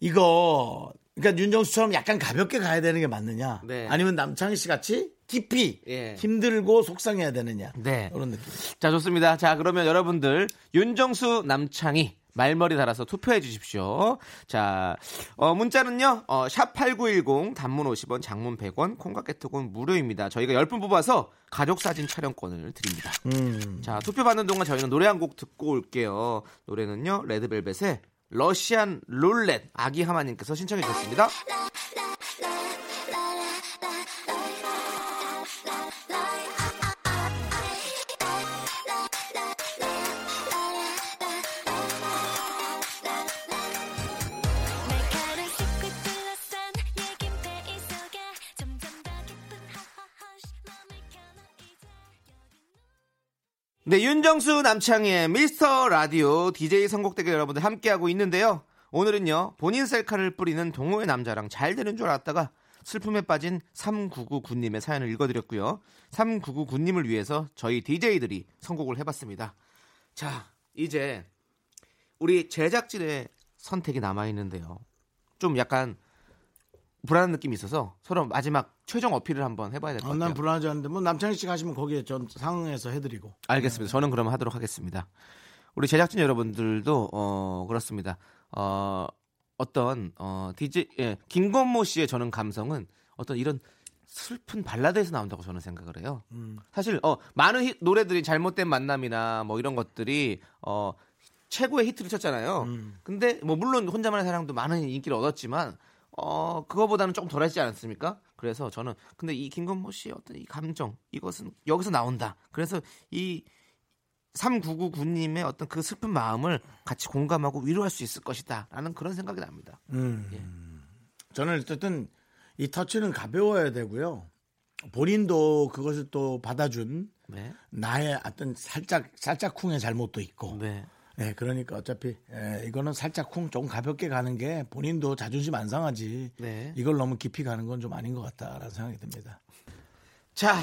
이거 그러니까 윤정수처럼 약간 가볍게 가야 되는 게 맞느냐? 네. 아니면 남창희 씨 같이 깊이 예. 힘들고 속상해야 되느냐? 네. 그런 느낌. 자, 좋습니다. 자, 그러면 여러분들 윤정수 남창희 말머리 달아서 투표해 주십시오. 자, 어, 문자는요, 어, 샵8910 단문 50원, 장문 100원, 콩깍개톡은 무료입니다. 저희가 10분 뽑아서 가족 사진 촬영권을 드립니다. 음. 자, 투표 받는 동안 저희는 노래 한 곡 듣고 올게요. 노래는요, 레드벨벳의 러시안 룰렛 아기 하마님께서 신청해 주셨습니다. 네, 윤정수 남창희의 미스터 라디오 DJ 선곡대결 여러분들 함께하고 있는데요. 오늘은요, 본인 셀카를 뿌리는 동호회 남자랑 잘 되는 줄 알았다가 슬픔에 빠진 3999님의 사연을 읽어드렸고요. 3999님을 위해서 저희 DJ들이 선곡을 해봤습니다. 자, 이제 우리 제작진의 선택이 남아있는데요. 좀 약간 불안한 느낌이 있어서 서로 마지막 최종 어필을 한번 해봐야 될것 어, 같아요. 난 불안하지 않은데 뭐 남창희 씨가 하시면 거기에 전 상응해서 해드리고. 알겠습니다. 저는 그럼 하도록 하겠습니다. 우리 제작진 여러분들도 어 그렇습니다. 어 어떤 어 DJ 예, 김건모 씨의 저는 감성은 어떤 이런 슬픈 발라드에서 나온다고 저는 생각을 해요. 사실 어 많은 히- 노래들이 잘못된 만남이나 뭐 이런 것들이 어 최고의 히트를 쳤잖아요. 근데 뭐 물론 혼자만의 사랑도 많은 인기를 얻었지만 어 그거보다는 조금 덜했지 않습니까? 그래서 저는 근데 이 김건모 씨의 어떤 이 감정 이것은 여기서 나온다. 그래서 이 3999님의 어떤 그 슬픈 마음을 같이 공감하고 위로할 수 있을 것이다. 라는 그런 생각이 납니다. 음. 저는 어쨌든 이 터치는 가벼워야 되고요. 본인도 그것을 또 받아준 네. 나의 어떤 살짝 살짝 쿵의 잘못도 있고. 네. 네, 그러니까 어차피 예, 이거는 살짝 쿵 조금 가볍게 가는 게 본인도 자존심 안 상하지. 네. 이걸 너무 깊이 가는 건 좀 아닌 것 같다라는 생각이 듭니다. 자,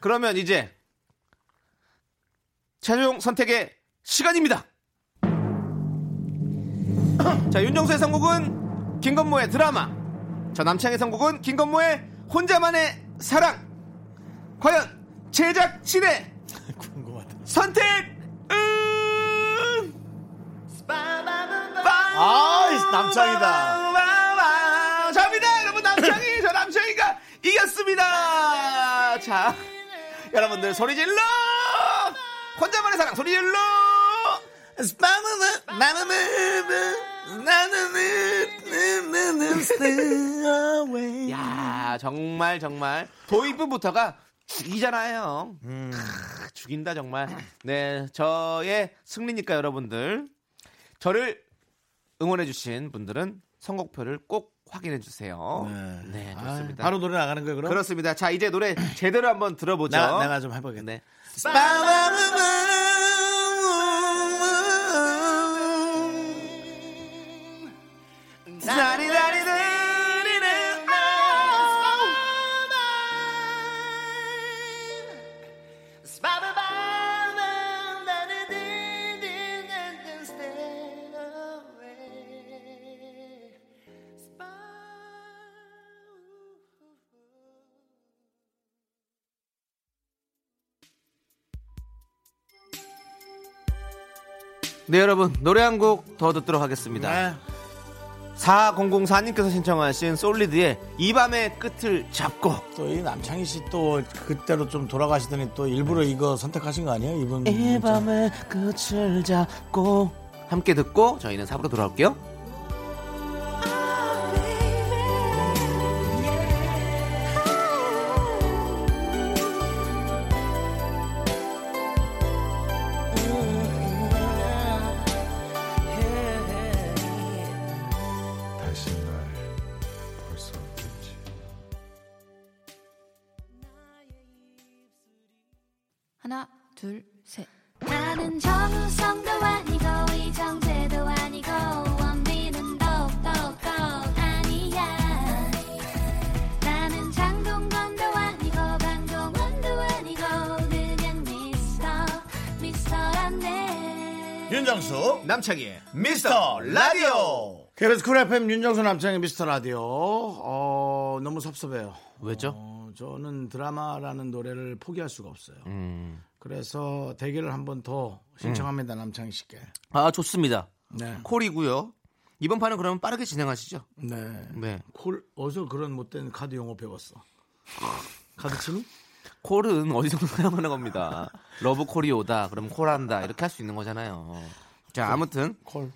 그러면 이제 최종 선택의 시간입니다. 자, 윤정수의 선곡은 김건모의 드라마. 저 남창의 선곡은 김건모의 혼자만의 사랑. 과연 제작진의 궁금하다. 선택 아, 남창이다. 접니다 여러분. 남창이 저 남창이가 이겼습니다. 자 여러분들 소리 질러! 혼자만의 사랑 소리 질러! 야 정말 정말. 도입부부터가 죽이잖아요. 크, 죽인다 정말. 네 저의 승리니까 여러분들. 저를 응원해주신 분들은 선곡표를 꼭 확인해 주세요 네, 아, 좋습니다 바로 노래 나가는 거예요, 그럼? 그렇습니다. 자, 이제 노래 제대로 한번 들어보죠. 나, 내가 좀 해보겠네. 네. 네, 여러분. 노래 한 곡 더 듣도록 하겠습니다. 네. 4004님께서 신청하신 솔리드의 이 밤의 끝을 잡고 또 이 남창희 씨 또 그때로 좀 돌아가시더니 또 일부러 이거 선택하신 거 아니에요? 이분. 이 밤의 끝을 잡고 함께 듣고 저희는 4부로 돌아올게요. 나는 정우성도 아니고 이정재도 아니고 원빈은 더욱더 아니야 나는 장동건도 아니고 강동원도 아니고 그냥 미스터 미스터란데 윤정수 남창희의 미스터 라디오. KBS 쿨 FM 윤정수 남창희 미스터 라디오. 어, 너무 섭섭해요. 왜죠? 어, 저는 드라마라는 노래를 포기할 수가 없어요. 음. 그래서 대결을 한 번 더 신청합니다, 남창희 씨께. 아, 좋습니다. 네. call이고요. 이번 판은 그러면 빠르게 진행하시죠. 네. 네. call, 어디서 그런 못된 카드 용어 배웠어? 카드 치니? call은 어디서 사용하는 겁니다. 러브 콜이 오다. 그러면 call한다. 이렇게 할 수 있는 거잖아요. 자, 아무튼 call.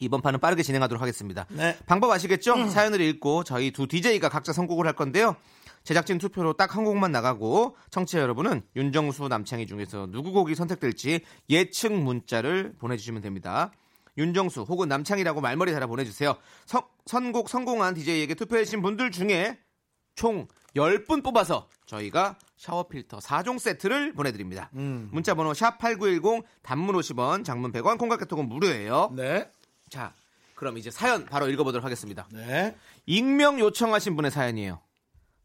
이번 판은 빠르게 진행하도록 하겠습니다. 네. 방법 아시겠죠? 사연을 읽고 저희 두 DJ가 각자 선곡을 할 건데요. 제작진 투표로 딱 한 곡만 나가고 청취자 여러분은 윤정수 남창희 중에서 누구 곡이 선택될지 예측 문자를 보내주시면 됩니다. 윤정수 혹은 남창희라고 말머리 달아 보내주세요. 선, 선곡 성공한 DJ에게 투표해주신 분들 중에 총 10분 뽑아서 저희가 샤워 필터 4종 세트를 보내드립니다. 문자 번호 샵8910 단문 50원 장문 100원 콩깍개톡은 무료예요. 네. 자 그럼 이제 사연 바로 읽어보도록 하겠습니다. 네. 익명 요청하신 분의 사연이에요.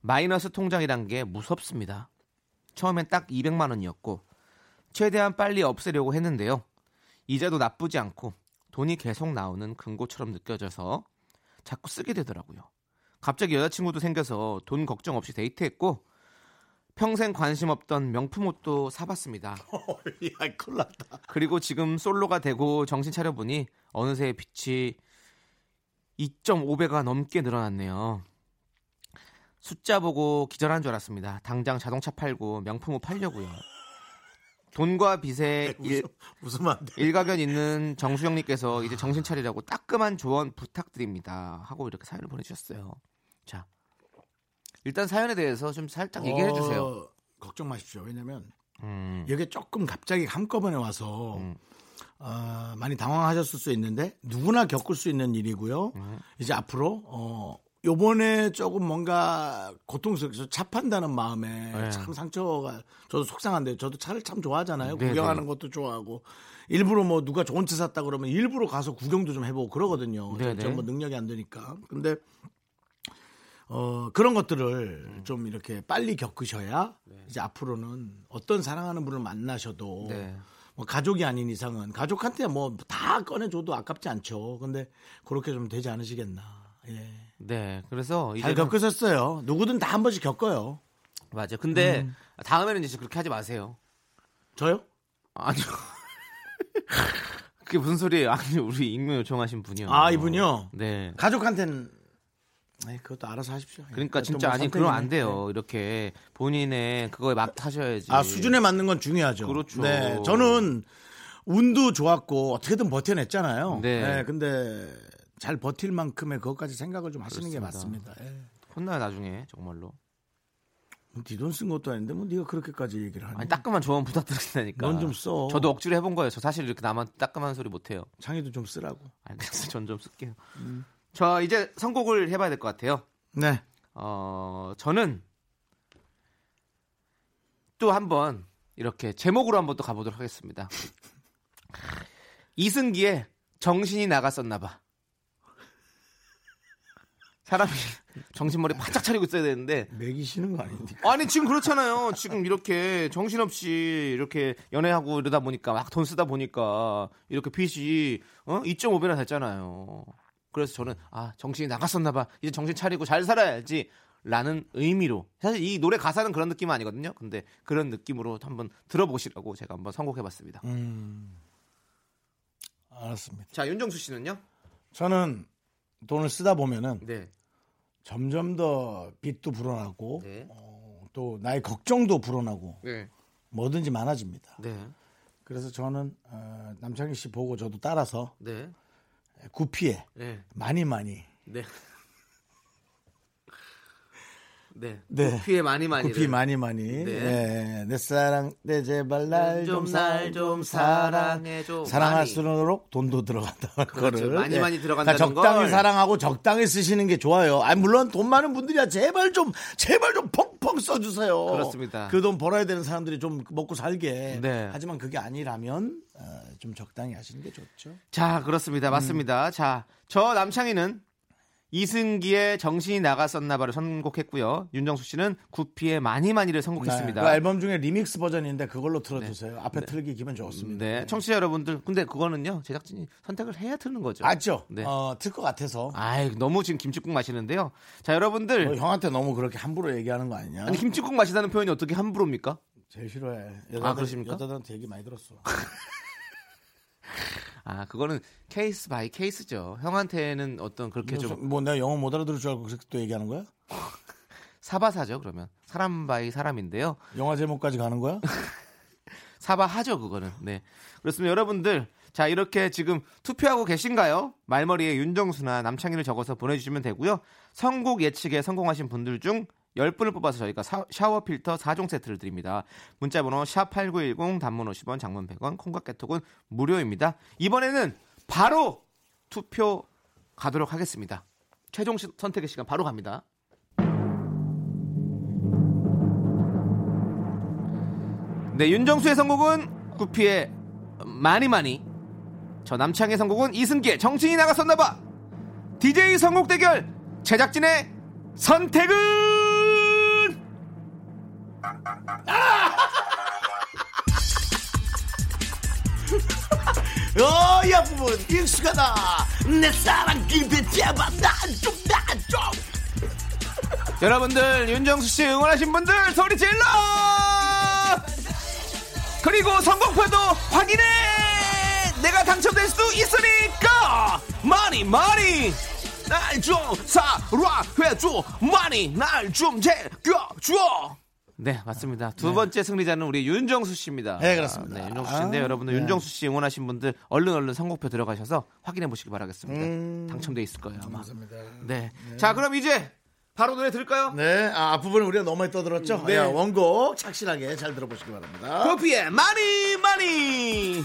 마이너스 통장이란 게 무섭습니다. 처음엔 딱 200만 원이었고 최대한 빨리 없애려고 했는데요. 이자도 나쁘지 않고 돈이 계속 나오는 금고처럼 느껴져서 자꾸 쓰게 되더라고요. 갑자기 여자친구도 생겨서 돈 걱정 없이 데이트했고 평생 관심 없던 명품 옷도 사봤습니다. 야, 큰일 났다. 그리고 지금 솔로가 되고 정신 차려보니 어느새 빚이 2.5배가 넘게 늘어났네요. 숫자 보고 기절한 줄 알았습니다. 당장 자동차 팔고 명품 옷 팔려고요. 돈과 빚에 일. 일가견 있는 정수영님께서 이제 정신 차리라고 따끔한 조언 부탁드립니다. 하고 이렇게 사연을 보내주셨어요. 자, 일단 사연에 대해서 좀 살짝 얘기해 주세요. 어, 걱정 마십시오. 왜냐면 음, 이게 조금 갑자기 한꺼번에 와서 음. 어, 많이 당황하셨을 수 있는데 누구나 겪을 수 있는 일이고요. 음. 이제 앞으로 어, 요번에 조금 뭔가 고통스럽게 차 판다는 마음에 네. 참 상처가 저도 속상한데 저도 차를 참 좋아하잖아요. 네, 구경하는 네. 것도 좋아하고 일부러 뭐 누가 좋은 차 샀다 그러면 일부러 가서 구경도 좀 해보고 그러거든요. 네, 저 네. 뭐 능력이 안 되니까. 근데 어, 그런 것들을 좀 이렇게 빨리 겪으셔야 이제 앞으로는 어떤 사랑하는 분을 만나셔도 네. 뭐 가족이 아닌 이상은 가족한테 뭐 다 꺼내줘도 아깝지 않죠. 근데 그렇게 좀 되지 않으시겠나. 예. 네. 그래서 잘 이제 겪으셨어요. 누구든 다 한 번씩 겪어요. 맞아. 근데 음. 다음에는 이제 그렇게 하지 마세요. 저요? 아니요. 그게 무슨 소리예요? 아니 우리 익명 요청하신 분이요. 아, 이분요? 네. 가족한테는 아이, 그것도 알아서 하십시오. 그러니까 또 진짜 뭐 아니 선택이네. 그러면 안 돼요. 이렇게 본인의 그거에 막 하셔야지. 아, 수준에 맞는 건 중요하죠. 그렇죠. 네, 저는 운도 좋았고 어떻게든 버텨냈잖아요. 네. 네. 근데 잘 버틸 만큼의 그것까지 생각을 좀 하시는 게 그렇습니다. 맞습니다. 예. 혼나요 나중에 정말로. 네돈 쓴 것도 아닌데 뭐 네가 그렇게까지 얘기를 하니? 아니 따끔한 조언 부탁드린다니까. 넌 좀 써. 저도 억지로 해본 거예요. 저 사실 이렇게 나만 따끔한 소리 못 해요. 창의도 좀 쓰라고. 알겠어. 전좀 쓸게요. 음. 저 이제 선곡을 해봐야 될 것 같아요. 네. 어, 저는 또 한번 이렇게 제목으로 한번 또 가보도록 하겠습니다. 이승기의 정신이 나갔었나봐. 사람이 정신머리 바짝 차리고 있어야 되는데 매기시는 거 아닙니까? 아니 지금 그렇잖아요. 지금 이렇게 정신없이 이렇게 연애하고 이러다 보니까 막 돈 쓰다 보니까 이렇게 빚이 어? 2.5배나 됐잖아요. 그래서 저는 아 정신이 나갔었나 봐. 이제 정신 차리고 잘 살아야지. 라는 의미로 사실 이 노래 가사는 그런 느낌은 아니거든요. 근데 그런 느낌으로 한번 들어보시라고 제가 한번 선곡해봤습니다. 음. 알았습니다. 자 윤정수 씨는요? 저는 돈을 쓰다 보면은 네, 점점 더 빚도 불어나고 네, 어, 또 나의 걱정도 불어나고 네, 뭐든지 많아집니다. 네, 그래서 저는 어, 남창희 씨 보고 저도 따라서 네, 구피에 네, 많이 많이 네. 네. 네. 피해 많이 많이. 구피 많이 많이 네. 네. 내 사랑 내 제발 날좀살좀 사랑해줘. 사랑 사랑할수록 돈도 들어간다는 그렇죠. 거를 많이 예. 많이 들어간다는 그러니까 적당히 걸. 사랑하고 적당히 쓰시는 게 좋아요. 아니 물론 돈 많은 분들이야 제발 좀 제발 좀 펑펑 써주세요. 그렇습니다. 그 돈 벌어야 되는 사람들이 좀 먹고 살게. 네. 하지만 그게 아니라면 어, 좀 적당히 하시는 게 좋죠. 자, 그렇습니다. 음. 맞습니다. 자, 저 남창희는 이승기의 정신이 나갔었나봐를 선곡했고요. 윤정수 씨는 구피의 많이 많이를 선곡했습니다. 그 앨범 중에 리믹스 버전인데 그걸로 틀어주세요. 앞에 틀기 기분 좋습니다. 네, 청취자 여러분들, 근데 그거는요 제작진이 선택을 해야 트는 거죠. 맞죠? 네. 어, 틀 것 같아서. 아이, 너무 지금 김치국 마시는데요. 자, 여러분들, 너 형한테 너무 그렇게 함부로 얘기하는 거 아니냐? 아니 김치국 마시다는 표현이 어떻게 함부로입니까? 제일 싫어해. 아, 여자들, 그러십니까? 여자들한테 얘기 많이 들었어. 아, 그거는 case by case죠. 형한테는 어떤 그렇게 좀 뭐 내가 영어 못 알아들을 줄 알고 그렇게 또 얘기하는 거야? 사바사죠. 그러면 사람 by 사람인데요. 영화 제목까지 가는 거야? 사바하죠, 그거는. 네. 그렇습니다. 여러분들, 자, 이렇게 지금 투표하고 계신가요? 말머리에 윤정수나 남창희를 적어서 보내주시면 되고요. 선곡 예측에 성공하신 분들 중 10분을 뽑아서 저희가 사- 샤워 필터 4종 세트를 드립니다. 문자 번호 샵8910 단문 50원, 장문 100원, 콩과 깨톡은 무료입니다. 이번에는 바로 투표 가도록 하겠습니다. 최종 시- 선택의 시간 바로 갑니다. 네, 윤정수의 선곡은 구피의 많이 많이. 저 남창의 선곡은 이승기의 정신이 나갔었나봐. DJ 선곡 대결 제작진의 선택은 어, 이 부분 익숙하다. 내 사랑 기대 잡아 난좀 난좀 여러분들 윤정수 씨 응원하신 분들 소리 질러! 그리고 선곡표도 확인해! 내가 당첨될 수 있으니까! 많이 많이! 날 좀 사랑해줘! 많이 날 좀 제껴줘! 네 맞습니다. 두 번째 승리자는 우리 윤정수 씨입니다. 네, 그렇습니다. 네, 윤정수 씨인데 아, 여러분들 네. 윤정수 씨 응원하신 분들 얼른 얼른 선곡표 들어가셔서 확인해 보시기 바라겠습니다. 당첨돼 있을 거예요 아마. 네. 자 그럼 이제 바로 노래 들을까요? 네, 아, 앞부분은 우리가 너무 많이 떠들었죠? 네. 네. 원곡 착실하게 잘 들어보시기 바랍니다. 커피의 많이 많이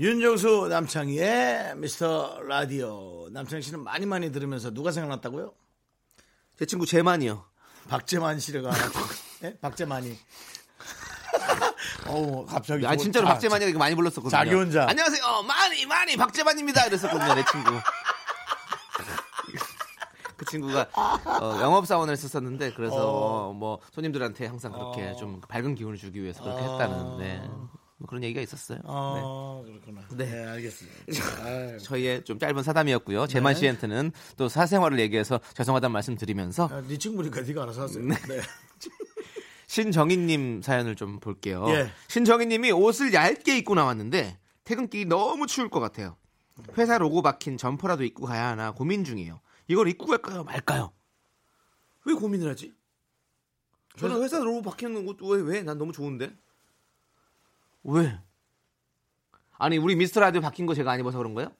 윤정수 남창희의 미스터 라디오. 남창희 씨는 많이 많이 들으면서 누가 생각났다고요? 제 친구 재만이요. 박재만 씨가 예? 박재만이 어 갑자기 아 저- 진짜로 자, 박재만이가 많이 불렀었거든요. 자기 혼자. 안녕하세요. 많이 많이 박재만입니다. 이랬었거든요. 내 친구. 그 친구가 어, 영업 사원을 했었는데 그래서 뭐 손님들한테 항상 그렇게 좀 밝은 기운을 주기 위해서 그렇게 했다는 네. 뭐 그런 얘기가 있었어요. 네. 아 그렇구나. 네, 알겠습니다. 아유. 저희의 좀 짧은 사담이었고요. 재만 씨한테는 또 사생활을 얘기해서 죄송하다는 말씀 드리면서 아, 네 친구니까 네가 알아서 하세요. 네. 신정희님 사연을 좀 볼게요. 예. 신정희님이 옷을 얇게 입고 나왔는데 퇴근길이 너무 추울 것 같아요. 회사 로고 박힌 점퍼라도 입고 가야 하나 고민 중이에요. 이걸 입고 갈까요, 말까요? 왜 고민을 하지? 저는 회사 로고 박히는 것도 왜 왜? 난 너무 좋은데. 왜? 아니 우리 미스터 라디오 박힌 거 제가 안 입어서 그런 거예요?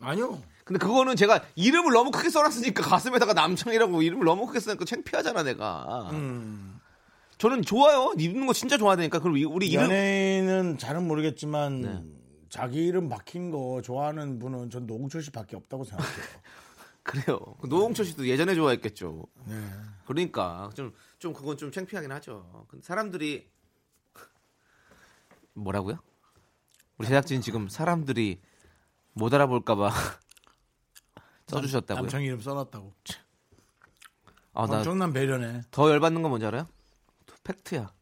아니요. 근데 그거는 제가 이름을 너무 크게 써놨으니까 가슴에다가 남창이라고 이름을 너무 크게 써니까 창피하잖아 내가. 음. 저는 좋아요. 입는 거 진짜 좋아하니까. 이- 우리 이름 연예인은 잘은 모르겠지만 네. 자기 이름 박힌 거 좋아하는 분은 전 노홍철 씨밖에 없다고 생각해요. 그래요. 그 노홍철 씨도 예전에 좋아했겠죠. 네. 그러니까 좀좀 그건 좀 창피하긴 하죠. 근데 사람들이 뭐라고요? 우리 제작진 지금 사람들이 못 알아볼까봐 써주셨다고요. 남창 이름 써놨다고. 아, 나 엄청난 배려네. 더 열받는 건 뭔지 알아요? 팩트야.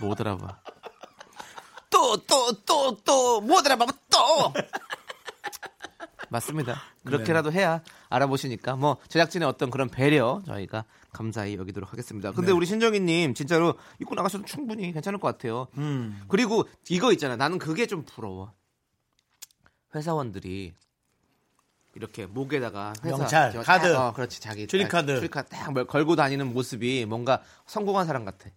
못 알아봐. 또, 또, 또, 또, 못 알아봐, 또! 맞습니다. 그렇게라도 해야 알아보시니까 뭐 제작진의 어떤 그런 배려 저희가 감사히 여기도록 하겠습니다. 근데 우리 신정희님 진짜로 입고 나가셔도 충분히 괜찮을 것 같아요. 음. 그리고 이거 있잖아. 나는 그게 좀 부러워. 회사원들이 이렇게 목에다가 회사 명찰, 저- 카드. 어, 그렇지 자기 출입 카드. 출입 카드 딱뭘 걸고 다니는 모습이 뭔가 성공한 사람 같아.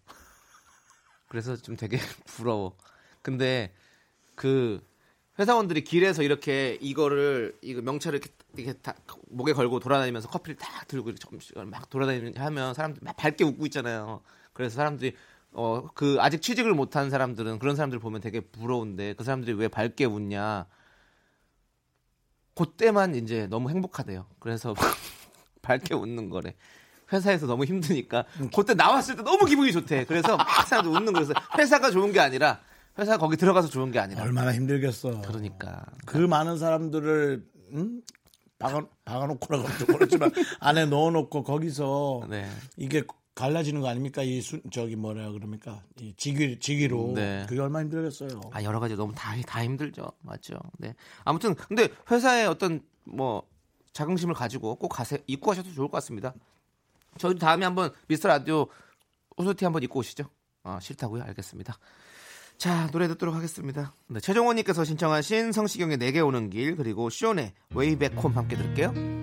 그래서 좀 되게 부러워. 근데 그 회사원들이 길에서 이렇게 이거를 이거 명찰을 이렇게, 이렇게 다 목에 걸고 돌아다니면서 커피를 딱 들고 이렇게 점심시간 막 돌아다니는 하면 사람들 막 밝게 웃고 있잖아요. 그래서 사람들이 어 그 아직 취직을 못한 사람들은 그런 사람들 보면 되게 부러운데 그 사람들이 왜 밝게 웃냐? 그때만 이제 너무 행복하대요. 그래서 밝게 웃는 거래. 회사에서 너무 힘드니까 그때 나왔을 때 너무 기분이 좋대. 그래서 막 사람들 웃는 거여서 회사가 좋은 게 아니라 회사 거기 들어가서 좋은 게 아니라. 얼마나 힘들겠어. 그러니까 그 많은 사람들을 음? 박아, 박아놓고라고 좀 그렇지만 안에 넣어놓고 거기서 네. 이게 갈라지는 거 아닙니까? 이 수, 저기 뭐라 그럽니까? 이 직위 직위로 네. 그게 얼마나 힘들겠어요. 아 여러 가지 너무 다 다 힘들죠. 맞죠. 네. 아무튼 근데 회사에 어떤 뭐 자긍심을 가지고 꼭 가세 입고 가셔도 좋을 것 같습니다. 저희도 다음에 한번 미스터 라디오 호소티 한번 입고 오시죠. 아 싫다고요? 알겠습니다. 자 노래 듣도록 하겠습니다. 네, 최종원님께서 신청하신 성시경의 내게 오는 길 그리고 쇼의 웨이백홈 함께 들을게요.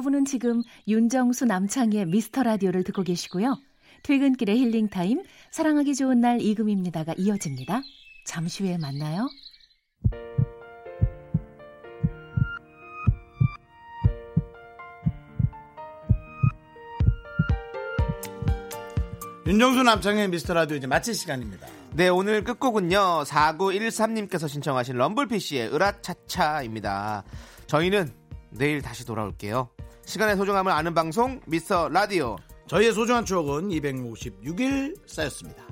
여러분은 지금 윤정수 남창희의 미스터 라디오를 듣고 계시고요. 퇴근길의 힐링 타임, 사랑하기 좋은 날 이금입니다가 이어집니다. 잠시 후에 만나요. 윤정수 남창의 미스터 라디오 이제 마칠 시간입니다. 네, 오늘 끝곡은요. 4913님께서 신청하신 럼블피쉬의 으라차차입니다. 저희는 내일 다시 돌아올게요. 시간의 소중함을 아는 방송 미스터 라디오. 저희의 소중한 추억은 256일 쌓였습니다.